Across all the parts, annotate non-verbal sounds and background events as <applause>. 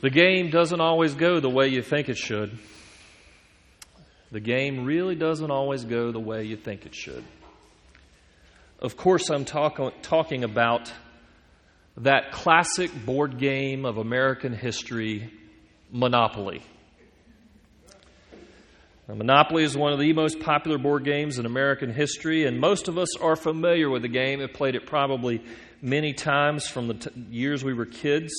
The game doesn't always go the way you think it should. The game really doesn't always go the way you think it should. Of course, I'm talk- talking about that classic board game of American history, Monopoly. Now, Monopoly is one of the most popular board games in American history, and most of us are familiar with the game. Have played it probably many times from the t- years we were kids.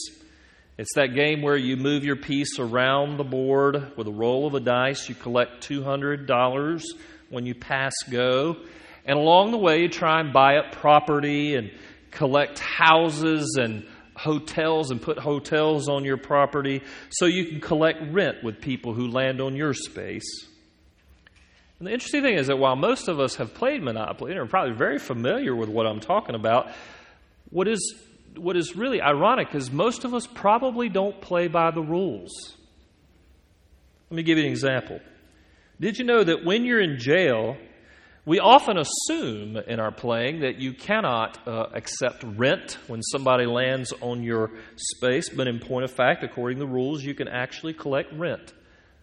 It's that game where you move your piece around the board with a roll of a dice. You collect $200 when you pass go. And along the way, you try and buy up property and collect houses and hotels and put hotels on your property so you can collect rent with people who land on your space. And the interesting thing is that while most of us have played Monopoly and are probably very familiar with what I'm talking about, what is what is really ironic is most of us probably don't play by the rules. Let me give you an example. Did you know that when you're in jail, we often assume in our playing that you cannot uh, accept rent when somebody lands on your space, but in point of fact, according to the rules, you can actually collect rent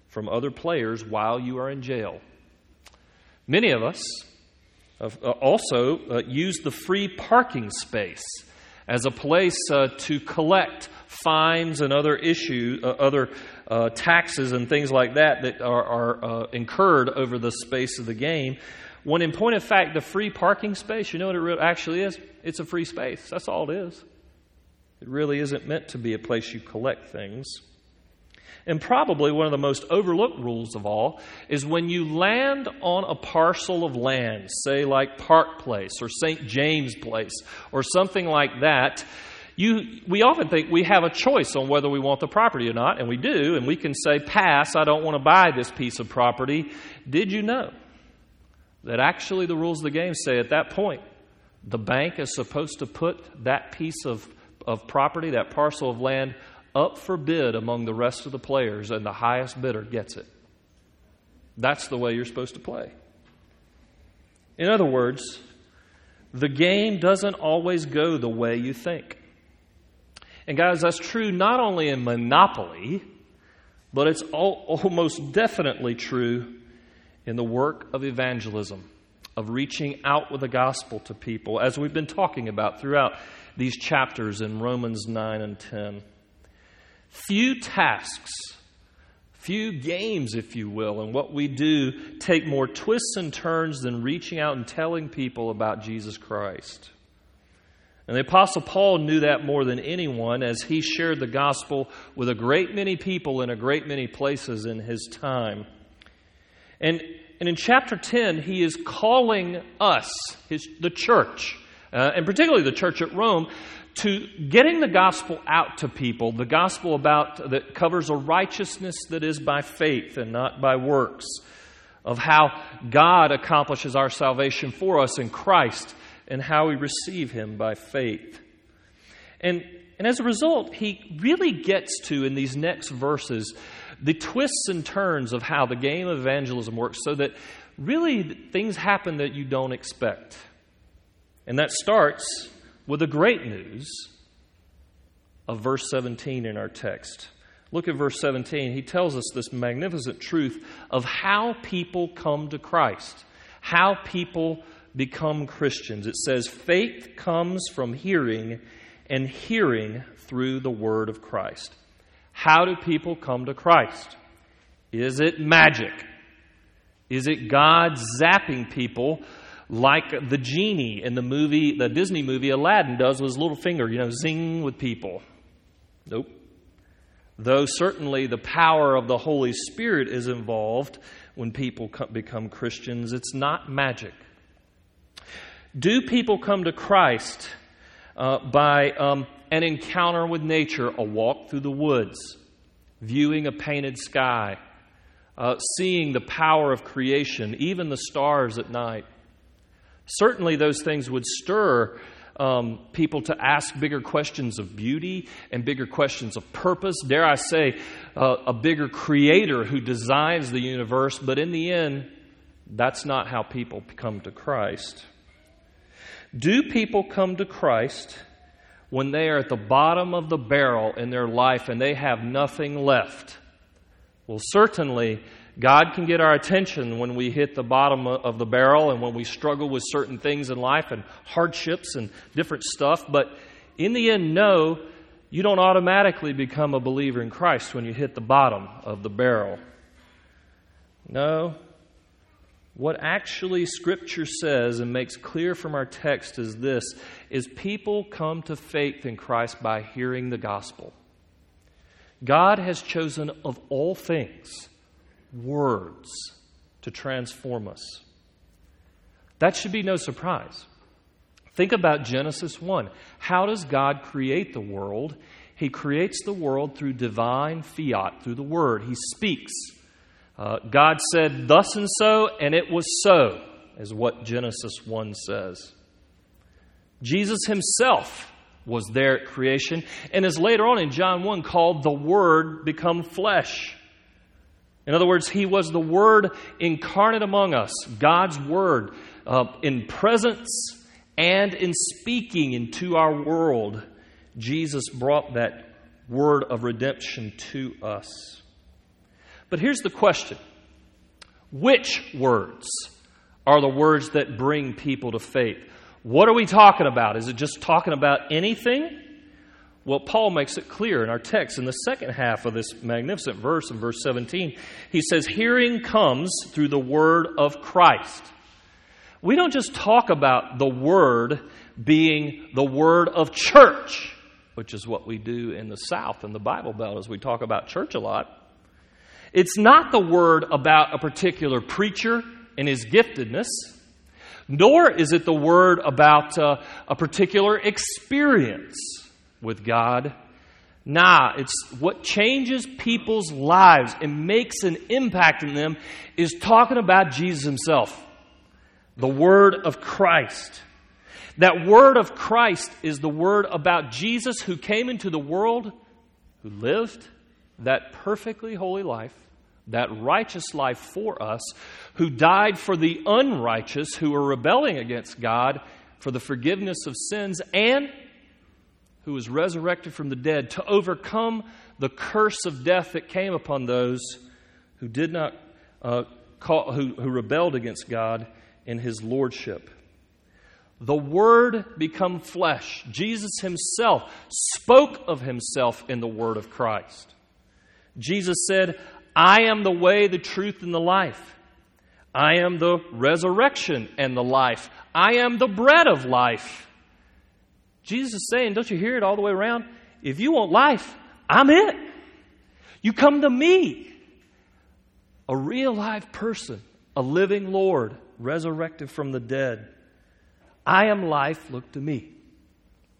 from other players while you are in jail. Many of us uh, also uh, use the free parking space as a place uh, to collect fines and other issues, uh, other uh, taxes and things like that that are, are uh, incurred over the space of the game. When, in point of fact, the free parking space, you know what it actually is? It's a free space. That's all it is. It really isn't meant to be a place you collect things. And probably one of the most overlooked rules of all is when you land on a parcel of land, say like Park Place or St. James Place or something like that, you, we often think we have a choice on whether we want the property or not, and we do, and we can say, Pass, I don't want to buy this piece of property. Did you know that actually the rules of the game say at that point, the bank is supposed to put that piece of, of property, that parcel of land, up for bid among the rest of the players, and the highest bidder gets it. That's the way you're supposed to play. In other words, the game doesn't always go the way you think. And, guys, that's true not only in Monopoly, but it's almost definitely true in the work of evangelism, of reaching out with the gospel to people, as we've been talking about throughout these chapters in Romans 9 and 10. Few tasks, few games, if you will, and what we do take more twists and turns than reaching out and telling people about Jesus Christ. And the Apostle Paul knew that more than anyone as he shared the gospel with a great many people in a great many places in his time. And, and in chapter 10, he is calling us, his, the church, uh, and particularly the church at Rome, to getting the gospel out to people, the gospel about that covers a righteousness that is by faith and not by works, of how God accomplishes our salvation for us in Christ and how we receive him by faith. And and as a result, he really gets to, in these next verses, the twists and turns of how the game of evangelism works so that really things happen that you don't expect. And that starts with the great news of verse 17 in our text. Look at verse 17. He tells us this magnificent truth of how people come to Christ, how people become Christians. It says, faith comes from hearing, and hearing through the word of Christ. How do people come to Christ? Is it magic? Is it God zapping people like the genie in the movie, the Disney movie Aladdin does with his little finger, you know, zing with people. Nope. Though certainly the power of the Holy Spirit is involved when people become Christians, it's not magic. Do people come to Christ uh, by um, an encounter with nature, a walk through the woods, viewing a painted sky, uh, seeing the power of creation, even the stars at night? Certainly, those things would stir um, people to ask bigger questions of beauty and bigger questions of purpose. Dare I say, uh, a bigger creator who designs the universe, but in the end, that's not how people come to Christ. Do people come to Christ when they are at the bottom of the barrel in their life and they have nothing left. Well, certainly, God can get our attention when we hit the bottom of the barrel and when we struggle with certain things in life and hardships and different stuff. But in the end, no, you don't automatically become a believer in Christ when you hit the bottom of the barrel. No. What actually Scripture says and makes clear from our text is this is people come to faith in Christ by hearing the gospel. God has chosen of all things words to transform us. That should be no surprise. Think about Genesis 1. How does God create the world? He creates the world through divine fiat, through the Word. He speaks. Uh, God said, Thus and so, and it was so, is what Genesis 1 says. Jesus himself was there at creation and is later on in John 1 called the Word become flesh. In other words, he was the Word incarnate among us, God's Word uh, in presence and in speaking into our world. Jesus brought that word of redemption to us. But here's the question Which words are the words that bring people to faith? What are we talking about? Is it just talking about anything? Well, Paul makes it clear in our text in the second half of this magnificent verse in verse 17. He says, Hearing comes through the word of Christ. We don't just talk about the word being the word of church, which is what we do in the South in the Bible Belt as we talk about church a lot. It's not the word about a particular preacher and his giftedness, nor is it the word about uh, a particular experience with God. Nah, it's what changes people's lives and makes an impact in them is talking about Jesus himself, the Word of Christ. That Word of Christ is the Word about Jesus who came into the world, who lived that perfectly holy life, that righteous life for us, who died for the unrighteous who were rebelling against God for the forgiveness of sins, and who was resurrected from the dead to overcome the curse of death that came upon those who did not uh, call, who, who rebelled against God in his lordship. The Word become flesh. Jesus himself spoke of himself in the Word of Christ. Jesus said, I am the way, the truth, and the life. I am the resurrection and the life. I am the bread of life. Jesus is saying, don't you hear it all the way around? If you want life, I'm it. You come to me. A real live person, a living Lord, resurrected from the dead. I am life, look to me.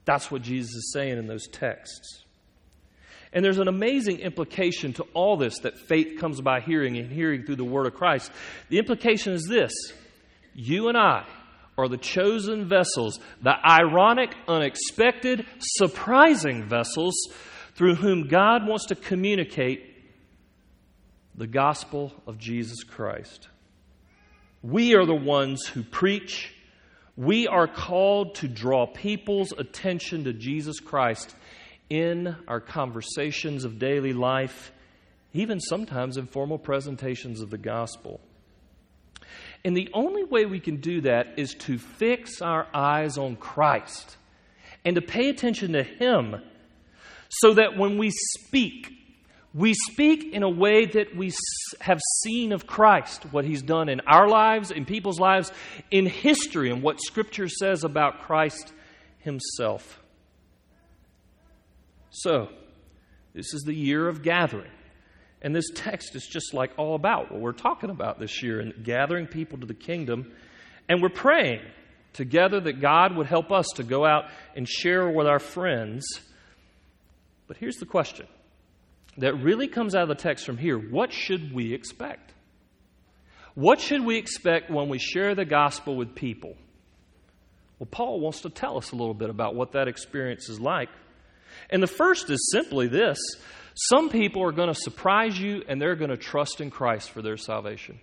That's what Jesus is saying in those texts. And there's an amazing implication to all this that faith comes by hearing and hearing through the word of Christ. The implication is this you and I are the chosen vessels, the ironic, unexpected, surprising vessels through whom God wants to communicate the gospel of Jesus Christ. We are the ones who preach. We are called to draw people's attention to Jesus Christ in our conversations of daily life, even sometimes in formal presentations of the gospel. And the only way we can do that is to fix our eyes on Christ and to pay attention to Him so that when we speak, we speak in a way that we have seen of Christ, what He's done in our lives, in people's lives, in history, and what Scripture says about Christ Himself. So, this is the year of gathering. And this text is just like all about what we're talking about this year and gathering people to the kingdom. And we're praying together that God would help us to go out and share with our friends. But here's the question that really comes out of the text from here what should we expect? What should we expect when we share the gospel with people? Well, Paul wants to tell us a little bit about what that experience is like. And the first is simply this some people are going to surprise you and they're going to trust in Christ for their salvation.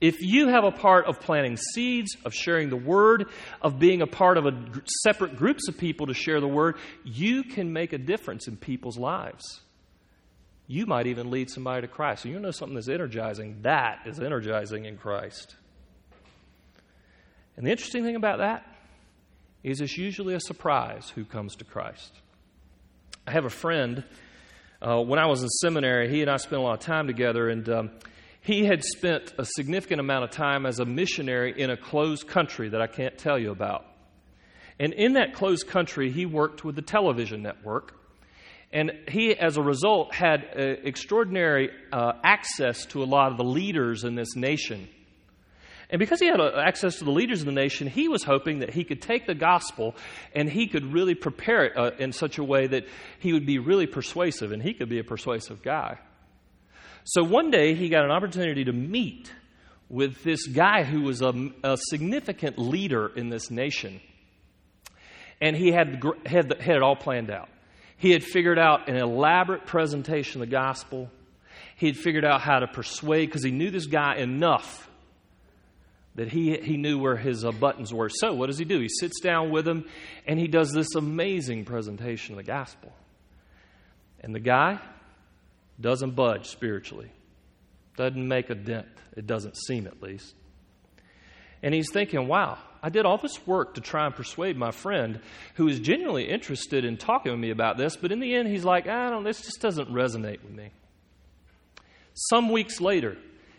If you have a part of planting seeds, of sharing the word, of being a part of a separate groups of people to share the word, you can make a difference in people's lives. You might even lead somebody to Christ. So you know something that's energizing. That is energizing in Christ. And the interesting thing about that is it's usually a surprise who comes to Christ. I have a friend. Uh, when I was in seminary, he and I spent a lot of time together, and um, he had spent a significant amount of time as a missionary in a closed country that I can't tell you about. And in that closed country, he worked with the television network. And he, as a result, had uh, extraordinary uh, access to a lot of the leaders in this nation. And because he had uh, access to the leaders of the nation, he was hoping that he could take the gospel and he could really prepare it uh, in such a way that he would be really persuasive, and he could be a persuasive guy. So one day he got an opportunity to meet with this guy who was a, a significant leader in this nation. And he had, had, had it all planned out. He had figured out an elaborate presentation of the gospel. He had figured out how to persuade because he knew this guy enough that he, he knew where his uh, buttons were. So, what does he do? He sits down with him and he does this amazing presentation of the gospel. And the guy doesn't budge spiritually, doesn't make a dent. It doesn't seem, at least. And he's thinking, wow, I did all this work to try and persuade my friend who is genuinely interested in talking with me about this, but in the end, he's like, I don't, this just doesn't resonate with me. Some weeks later,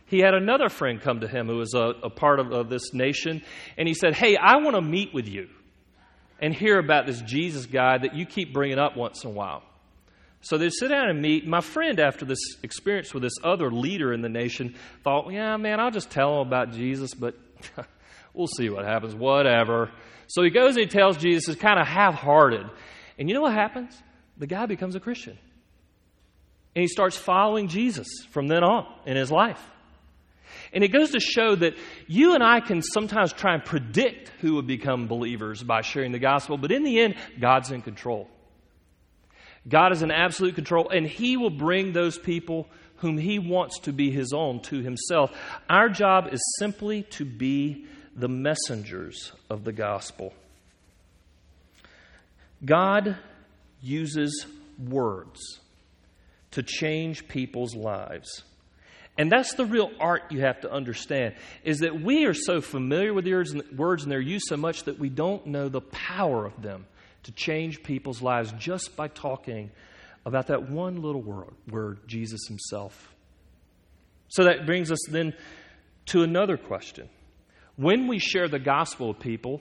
he had another friend come to him who was a, a part of, of this nation, and he said, Hey, I want to meet with you and hear about this Jesus guy that you keep bringing up once in a while. So they sit down and meet. My friend, after this experience with this other leader in the nation, thought, yeah, man, I'll just tell him about Jesus, but <laughs> we'll see what happens, whatever. So he goes and he tells Jesus, it's kind of half hearted. And you know what happens? The guy becomes a Christian. And he starts following Jesus from then on in his life. And it goes to show that you and I can sometimes try and predict who would become believers by sharing the gospel, but in the end, God's in control. God is in absolute control, and He will bring those people whom He wants to be His own to Himself. Our job is simply to be the messengers of the gospel. God uses words to change people's lives. And that's the real art you have to understand is that we are so familiar with the words and their use so much that we don't know the power of them to change people's lives just by talking about that one little word, word Jesus Himself. So that brings us then to another question. When we share the gospel with people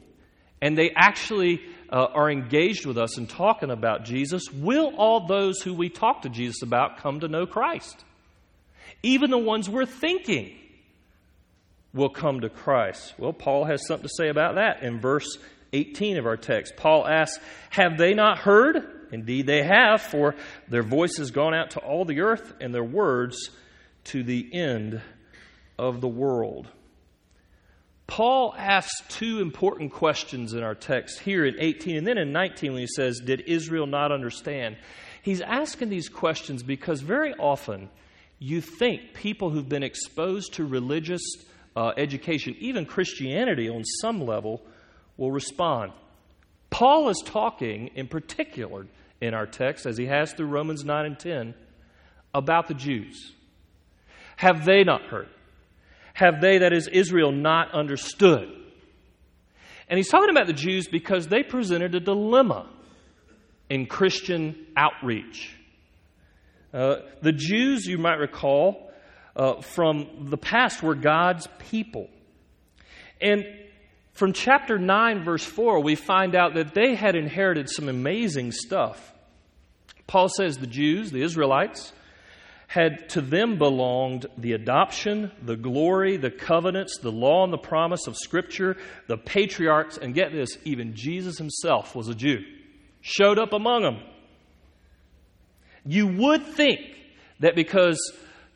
and they actually uh, are engaged with us and talking about Jesus, will all those who we talk to Jesus about come to know Christ? Even the ones we're thinking will come to Christ. Well, Paul has something to say about that in verse 18 of our text. Paul asks, Have they not heard? Indeed, they have, for their voice has gone out to all the earth, and their words to the end of the world. Paul asks two important questions in our text here in 18 and then in 19 when he says, Did Israel not understand? He's asking these questions because very often you think people who've been exposed to religious uh, education, even Christianity on some level, will respond. Paul is talking in particular in our text, as he has through Romans 9 and 10, about the Jews. Have they not heard? Have they, that is Israel, not understood? And he's talking about the Jews because they presented a dilemma in Christian outreach. Uh, the Jews, you might recall, uh, from the past were God's people. And from chapter 9, verse 4, we find out that they had inherited some amazing stuff. Paul says the Jews, the Israelites, had to them belonged the adoption, the glory, the covenants, the law and the promise of Scripture, the patriarchs, and get this, even Jesus himself was a Jew, showed up among them. You would think that because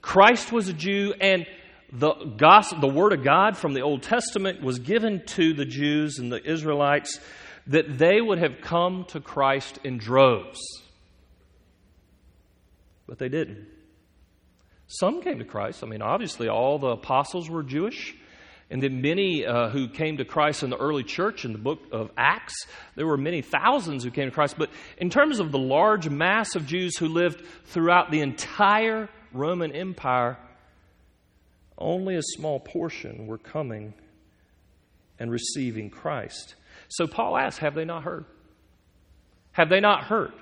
Christ was a Jew and the, gospel, the Word of God from the Old Testament was given to the Jews and the Israelites that they would have come to Christ in droves. But they didn't. Some came to Christ. I mean, obviously, all the apostles were Jewish. And then many uh, who came to Christ in the early church in the book of Acts, there were many thousands who came to Christ. But in terms of the large mass of Jews who lived throughout the entire Roman Empire, only a small portion were coming and receiving Christ. So Paul asks, Have they not heard? Have they not heard?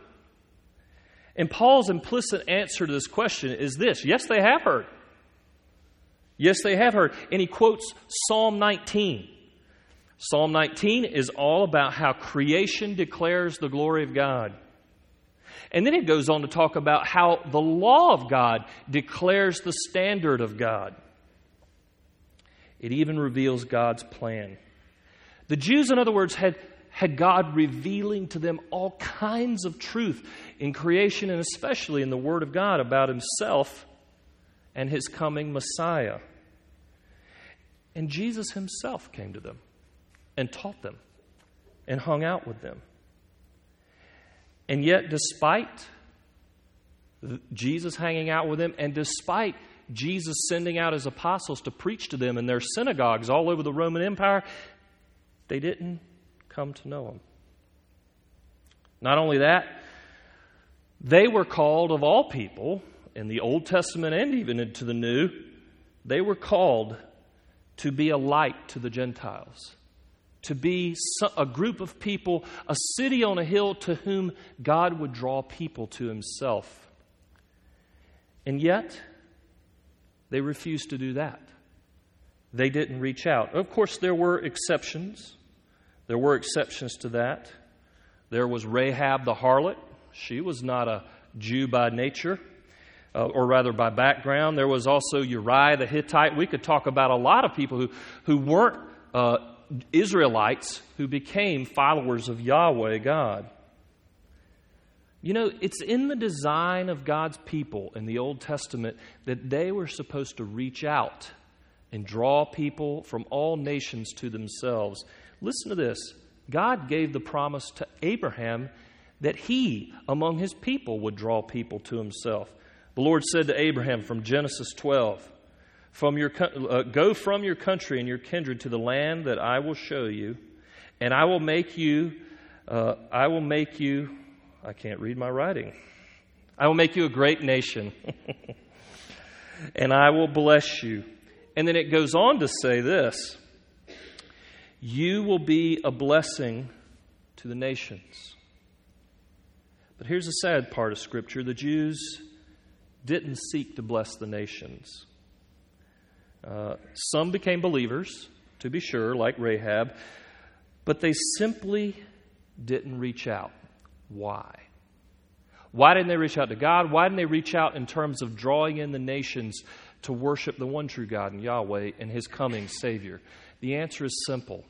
And Paul's implicit answer to this question is this yes, they have heard. Yes, they have heard. And he quotes Psalm 19. Psalm 19 is all about how creation declares the glory of God. And then it goes on to talk about how the law of God declares the standard of God. It even reveals God's plan. The Jews, in other words, had, had God revealing to them all kinds of truth in creation and especially in the Word of God about Himself and His coming Messiah. And Jesus himself came to them and taught them and hung out with them. And yet, despite Jesus hanging out with them, and despite Jesus sending out his apostles to preach to them in their synagogues all over the Roman Empire, they didn't come to know him. Not only that, they were called of all people in the Old Testament and even into the New, they were called to be a light to the Gentiles, to be a group of people, a city on a hill to whom God would draw people to himself. And yet, they refused to do that. They didn't reach out. Of course, there were exceptions. There were exceptions to that. There was Rahab the harlot. She was not a Jew by nature uh, or rather by background. There was also Uriah the Hittite. We could talk about a lot of people who, who weren't uh, Israelites who became followers of Yahweh God. You know, it's in the design of God's people in the Old Testament that they were supposed to reach out and draw people from all nations to themselves. Listen to this God gave the promise to Abraham that he, among his people, would draw people to himself. The Lord said to Abraham from Genesis 12, from your, uh, Go from your country and your kindred to the land that I will show you, and I will make you, uh, I will make you, I can't read my writing. I will make you a great nation, <laughs> and I will bless you. And then it goes on to say this You will be a blessing to the nations. But here's the sad part of Scripture the Jews didn't seek to bless the nations. Uh, some became believers, to be sure, like Rahab, but they simply didn't reach out. Why? Why didn't they reach out to God? Why didn't they reach out in terms of drawing in the nations to worship the one true God and Yahweh and His coming Savior? The answer is simple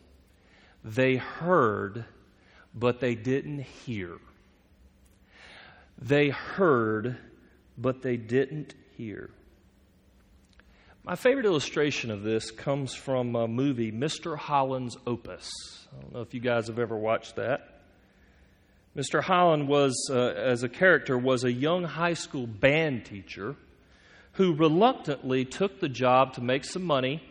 they heard, but they didn't hear. They heard, but they didn't hear. My favorite illustration of this comes from a movie, Mr. Holland's Opus. I don't know if you guys have ever watched that. Mr. Holland was, uh, as a character, was a young high school band teacher who reluctantly took the job to make some money.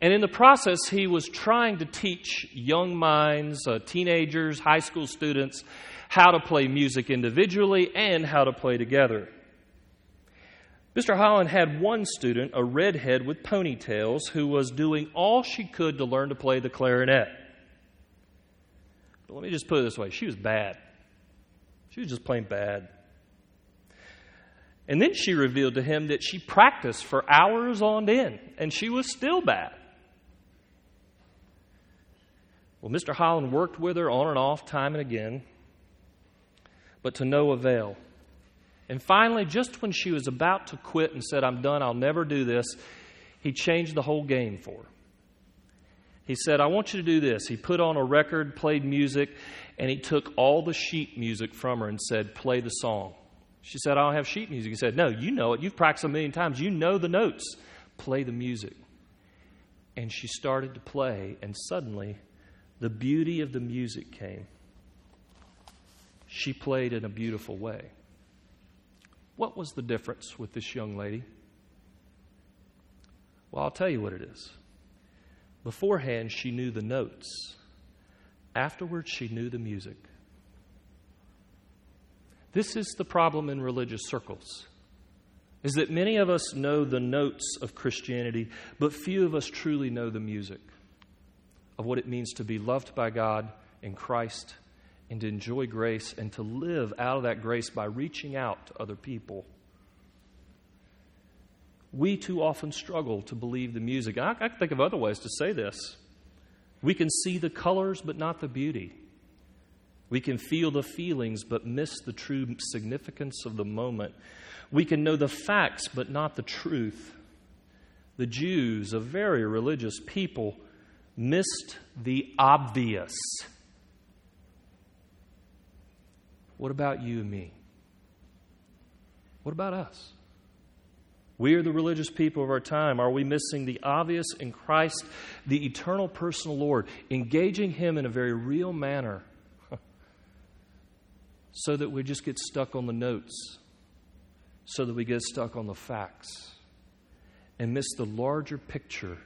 And in the process, he was trying to teach young minds, uh, teenagers, high school students, how to play music individually and how to play together. Mr. Holland had one student, a redhead with ponytails, who was doing all she could to learn to play the clarinet. But let me just put it this way she was bad. She was just plain bad. And then she revealed to him that she practiced for hours on end, and she was still bad. Well, Mr. Holland worked with her on and off, time and again, but to no avail. And finally, just when she was about to quit and said, I'm done, I'll never do this, he changed the whole game for her. He said, I want you to do this. He put on a record, played music, and he took all the sheet music from her and said, Play the song. She said, I don't have sheet music. He said, No, you know it. You've practiced a million times. You know the notes. Play the music. And she started to play, and suddenly the beauty of the music came. She played in a beautiful way. What was the difference with this young lady? Well, I'll tell you what it is. Beforehand, she knew the notes. Afterwards, she knew the music. This is the problem in religious circles. Is that many of us know the notes of Christianity, but few of us truly know the music of what it means to be loved by God in Christ and to enjoy grace and to live out of that grace by reaching out to other people. We too often struggle to believe the music. I, can think of other ways to say this. We can see the colors, but not the beauty. We can feel the feelings, but miss the true significance of the moment. We can know the facts, but not the truth. The Jews, a very religious people, missed the obvious. What about you and me? What about us? We are the religious people of our time. Are we missing the obvious in Christ, the eternal personal Lord, engaging Him in a very real manner <laughs> so that we just get stuck on the notes, so that we get stuck on the facts, and miss the larger picture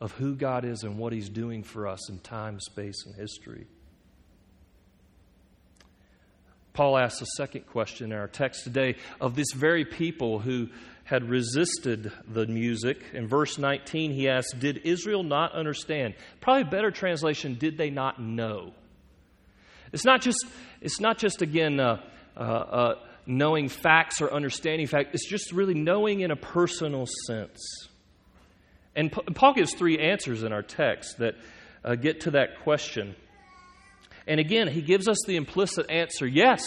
of who God is and what He's doing for us in time, space, and history? Paul asks a second question in our text today of this very people who had resisted the music. In verse 19, he asks, Did Israel not understand? Probably better translation, did they not know? It's not just, it's not just again, uh, uh, uh, knowing facts or understanding facts, it's just really knowing in a personal sense. And Paul gives three answers in our text that uh, get to that question. And again, he gives us the implicit answer yes,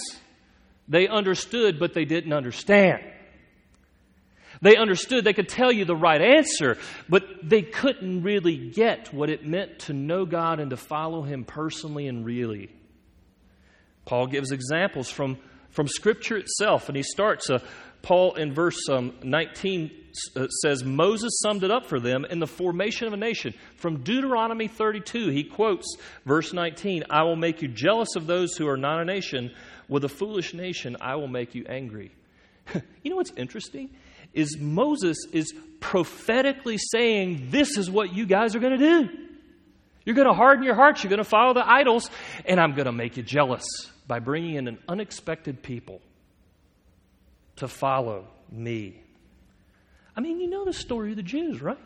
they understood, but they didn't understand. They understood, they could tell you the right answer, but they couldn't really get what it meant to know God and to follow Him personally and really. Paul gives examples from, from Scripture itself, and he starts, uh, Paul in verse um, 19 uh, says, Moses summed it up for them in the formation of a nation. From Deuteronomy 32, he quotes verse 19 I will make you jealous of those who are not a nation. With a foolish nation, I will make you angry. <laughs> you know what's interesting? is Moses is prophetically saying, This is what you guys are going to do. You're going to harden your hearts, you're going to follow the idols, and I'm going to make you jealous by bringing in an unexpected people to follow me. I mean, you know the story of the Jews, right?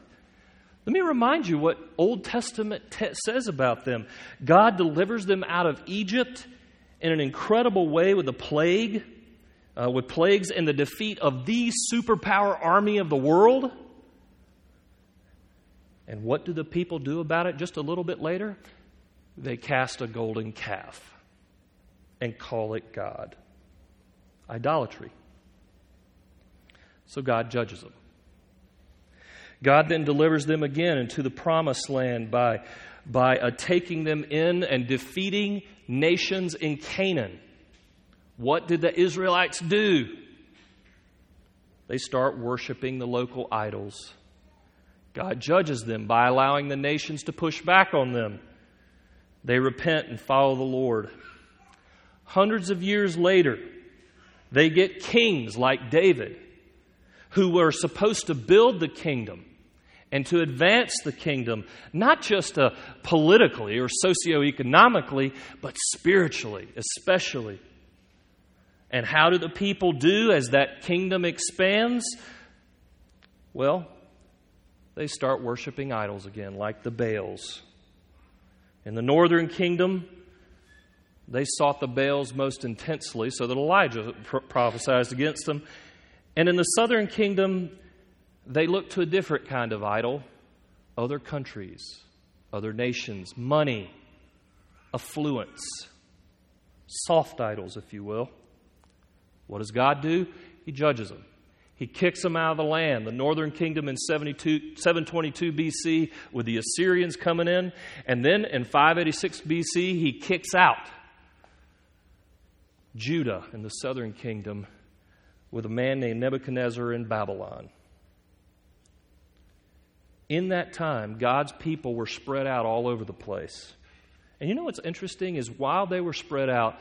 Let me remind you what Old Testament te- says about them. God delivers them out of Egypt in an incredible way with a plague uh, with plagues and the defeat of the superpower army of the world. And what do the people do about it just a little bit later? They cast a golden calf and call it God. Idolatry. So God judges them. God then delivers them again into the promised land by, by uh, taking them in and defeating nations in Canaan what did the Israelites do? They start worshiping the local idols. God judges them by allowing the nations to push back on them. They repent and follow the Lord. Hundreds of years later, they get kings like David who were supposed to build the kingdom and to advance the kingdom, not just uh, politically or socioeconomically, but spiritually, especially. And how do the people do as that kingdom expands? Well, they start worshiping idols again, like the Baals. In the northern kingdom, they sought the Baals most intensely, so that Elijah prophesied against them. And in the southern kingdom, they looked to a different kind of idol other countries, other nations, money, affluence, soft idols, if you will. What does God do? He judges them. He kicks them out of the land. The northern kingdom in 722 BC with the Assyrians coming in. And then in 586 BC, he kicks out Judah in the southern kingdom with a man named Nebuchadnezzar in Babylon. In that time, God's people were spread out all over the place. And you know what's interesting is while they were spread out,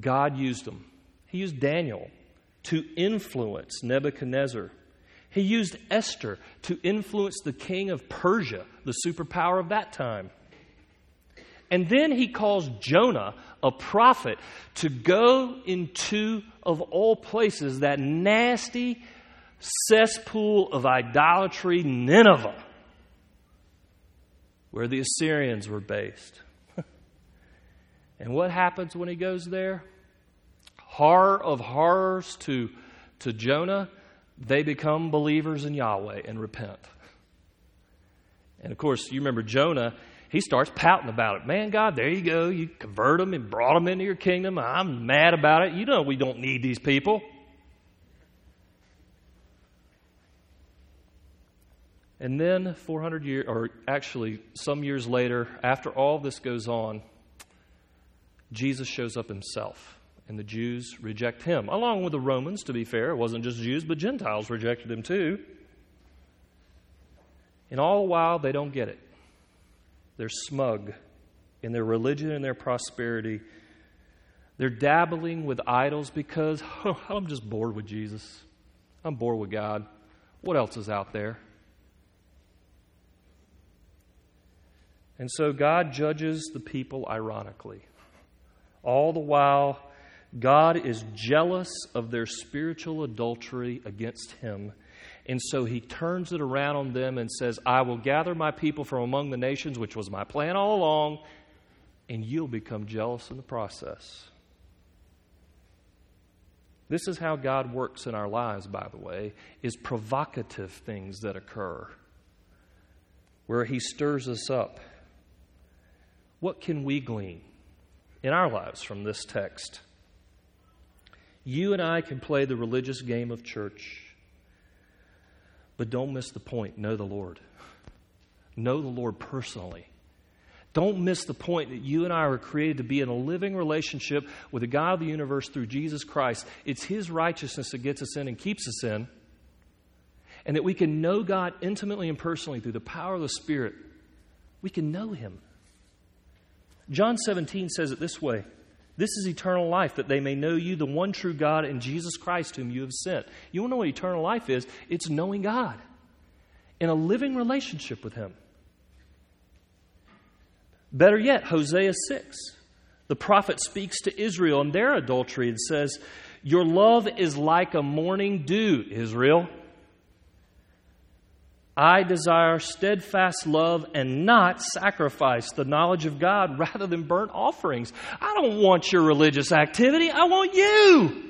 God used them. He used Daniel to influence Nebuchadnezzar. He used Esther to influence the king of Persia, the superpower of that time. And then he calls Jonah, a prophet, to go into, of all places, that nasty cesspool of idolatry, Nineveh, where the Assyrians were based. <laughs> and what happens when he goes there? Horror of horrors to, to Jonah, they become believers in Yahweh and repent. And of course, you remember Jonah, he starts pouting about it. Man, God, there you go. You convert them and brought them into your kingdom. I'm mad about it. You know we don't need these people. And then 400 years, or actually some years later, after all this goes on, Jesus shows up himself, and the Jews reject him, along with the Romans, to be fair. It wasn't just Jews, but Gentiles rejected him too. And all the while, they don't get it. They're smug in their religion and their prosperity. They're dabbling with idols because oh, I'm just bored with Jesus. I'm bored with God. What else is out there? And so God judges the people ironically. All the while, God is jealous of their spiritual adultery against Him and so he turns it around on them and says, I will gather my people from among the nations, which was my plan all along, and you'll become jealous in the process. This is how God works in our lives, by the way, is provocative things that occur where he stirs us up. What can we glean in our lives from this text? You and I can play the religious game of church but don't miss the point know the Lord. Know the Lord personally. Don't miss the point that you and I are created to be in a living relationship with the God of the universe through Jesus Christ. It's His righteousness that gets us in and keeps us in. And that we can know God intimately and personally through the power of the Spirit. We can know Him. John 17 says it this way this is eternal life, that they may know you, the one true God, and Jesus Christ, whom you have sent. You want to know what eternal life is? It's knowing God in a living relationship with Him. Better yet, Hosea 6. The prophet speaks to Israel and their adultery and says, Your love is like a morning dew, Israel. I desire steadfast love and not sacrifice, the knowledge of God <laughs> rather than burnt offerings. I don't want your religious activity, I want you.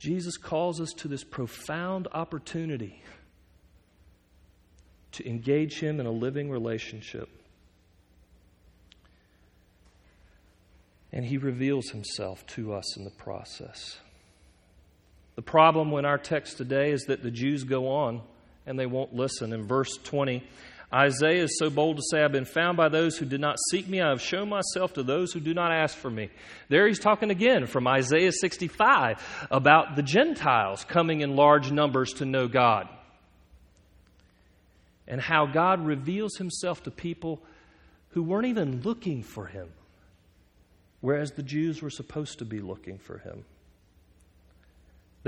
Jesus calls us to this profound opportunity to engage Him in a living relationship. And He reveals Himself to us in the process. The problem in our text today is that the Jews go on and they won't listen. In verse 20, Isaiah is so bold to say, I've been found by those who did not seek me. I have shown myself to those who do not ask for me. There he's talking again from Isaiah 65 about the Gentiles coming in large numbers to know God. And how God reveals himself to people who weren't even looking for him, whereas the Jews were supposed to be looking for him.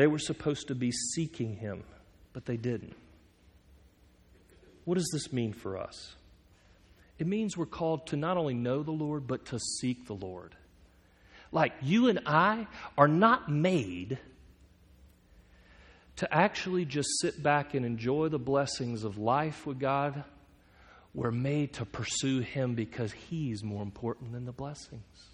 They were supposed to be seeking him, but they didn't. What does this mean for us? It means we're called to not only know the Lord, but to seek the Lord. Like you and I are not made to actually just sit back and enjoy the blessings of life with God. We're made to pursue Him because He's more important than the blessings.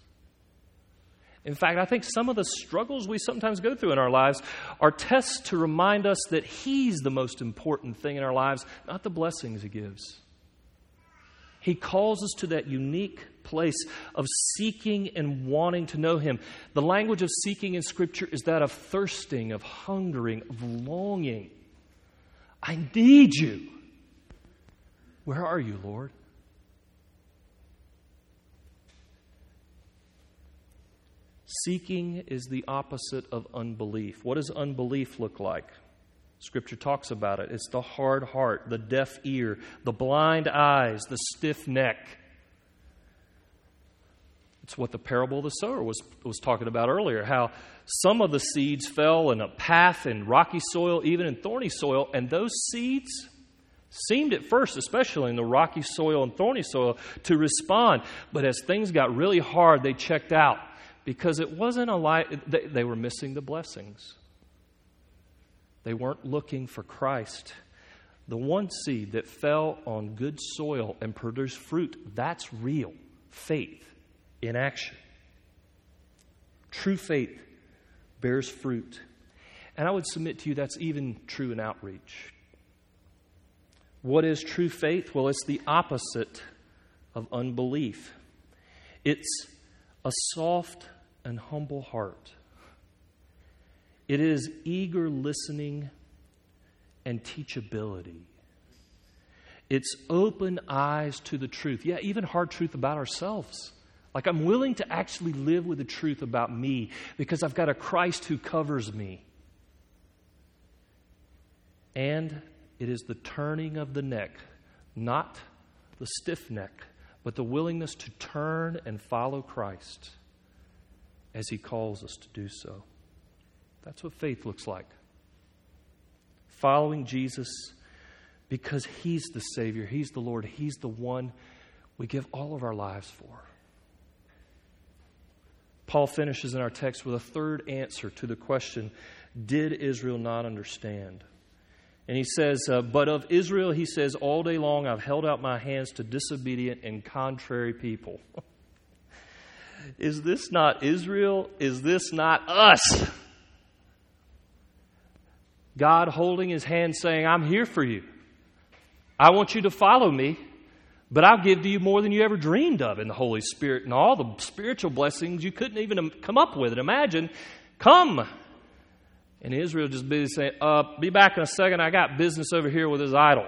In fact, I think some of the struggles we sometimes go through in our lives are tests to remind us that He's the most important thing in our lives, not the blessings He gives. He calls us to that unique place of seeking and wanting to know Him. The language of seeking in Scripture is that of thirsting, of hungering, of longing. I need you. Where are you, Lord? Seeking is the opposite of unbelief. What does unbelief look like? Scripture talks about it. It's the hard heart, the deaf ear, the blind eyes, the stiff neck. It's what the parable of the sower was, was talking about earlier how some of the seeds fell in a path in rocky soil, even in thorny soil, and those seeds seemed at first, especially in the rocky soil and thorny soil, to respond. But as things got really hard, they checked out because it wasn't a life, they, they were missing the blessings. They weren't looking for Christ. The one seed that fell on good soil and produced fruit, that's real faith in action. True faith bears fruit. And I would submit to you that's even true in outreach. What is true faith? Well, it's the opposite of unbelief. It's a soft and humble heart. It is eager listening and teachability. It's open eyes to the truth. Yeah, even hard truth about ourselves. Like, I'm willing to actually live with the truth about me because I've got a Christ who covers me. And it is the turning of the neck, not the stiff neck, but the willingness to turn and follow Christ as He calls us to do so. That's what faith looks like. Following Jesus because He's the Savior, He's the Lord, He's the one we give all of our lives for. Paul finishes in our text with a third answer to the question Did Israel not understand? And he says, uh, But of Israel, he says, All day long I've held out my hands to disobedient and contrary people. <laughs> Is this not Israel? Is this not us? God holding his hand saying, I'm here for you. I want you to follow me. But I'll give to you more than you ever dreamed of in the Holy Spirit and all the spiritual blessings you couldn't even come up with and imagine. Come. And Israel just busy saying, uh, Be back in a second. I got business over here with his idol.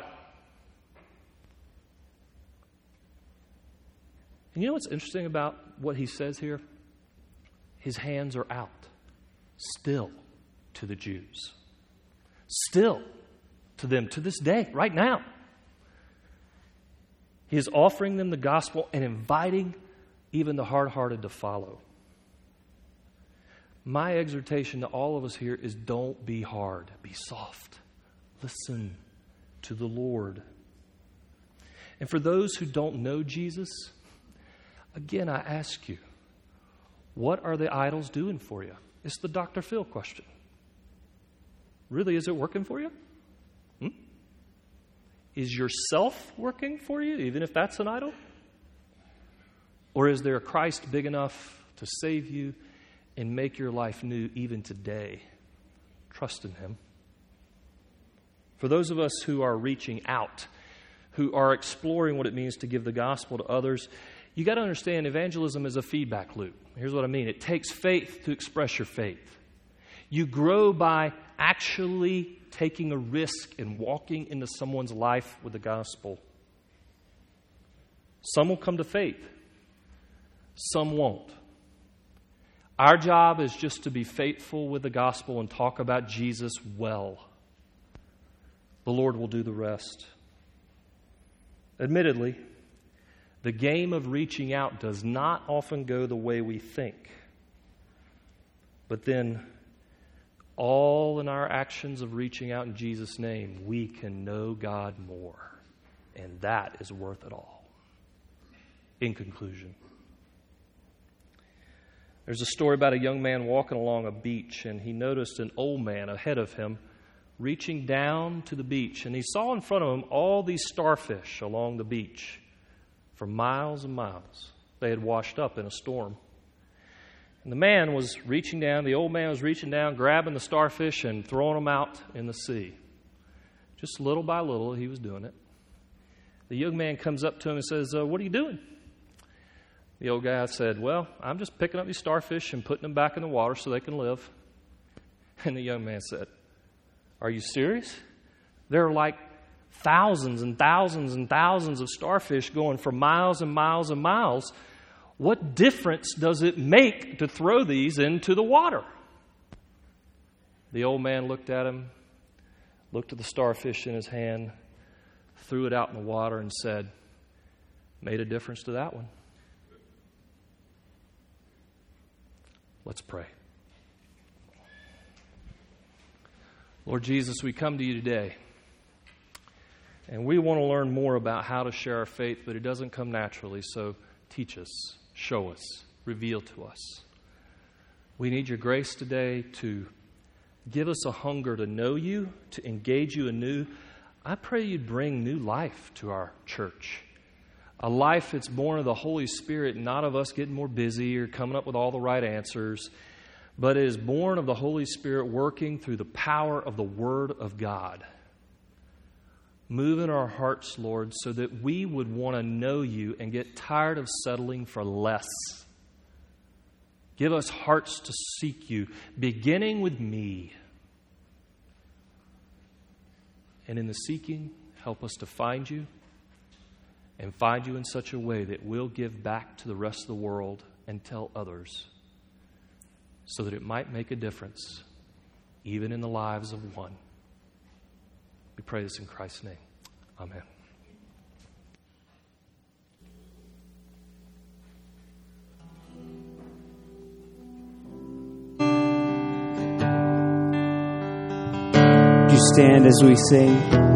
And you know what's interesting about what he says here? His hands are out, still to the Jews. Still to them to this day, right now. He is offering them the gospel and inviting even the hard hearted to follow. My exhortation to all of us here is don't be hard, be soft. Listen to the Lord. And for those who don't know Jesus, again, I ask you, what are the idols doing for you? It's the Dr. Phil question. Really, is it working for you? Hmm? Is yourself working for you, even if that's an idol? Or is there a Christ big enough to save you and make your life new even today? Trust in Him. For those of us who are reaching out, who are exploring what it means to give the gospel to others, you got to understand evangelism is a feedback loop. Here's what I mean it takes faith to express your faith. You grow by actually taking a risk and walking into someone's life with the gospel. Some will come to faith, some won't. Our job is just to be faithful with the gospel and talk about Jesus well. The Lord will do the rest. Admittedly, the game of reaching out does not often go the way we think. But then all in our actions of reaching out in Jesus' name, we can know God more. And that is worth it all. In conclusion, there's a story about a young man walking along a beach, and he noticed an old man ahead of him reaching down to the beach. And he saw in front of him all these starfish along the beach for miles and miles. They had washed up in a storm. And the man was reaching down, the old man was reaching down, grabbing the starfish and throwing them out in the sea. Just little by little, he was doing it. The young man comes up to him and says, uh, What are you doing? The old guy said, Well, I'm just picking up these starfish and putting them back in the water so they can live. <laughs> And the young man said, Are you serious? There are like thousands and thousands and thousands of starfish going for miles and miles and miles what difference does it make to throw these into the water? The old man looked at him, looked at the starfish in his hand, threw it out in the water, and said, Made a difference to that one. Let's pray. Lord Jesus, we come to you today. And we want to learn more about how to share our faith, but it doesn't come naturally. So teach us, show us, reveal to us. We need your grace today to give us a hunger to know you, to engage you anew. I pray you'd bring new life to our church. A life that's born of the Holy Spirit, not of us getting more busy or coming up with all the right answers, but is born of the Holy Spirit working through the power of the Word of God. Move in our hearts, Lord, so that we would want to know you and get tired of settling for less. Give us hearts to seek you, beginning with me. And in the seeking, help us to find you and find you in such a way that we'll give back to the rest of the world and tell others so that it might make a difference, even in the lives of one. We pray this in Christ's name. Amen. You stand as we sing.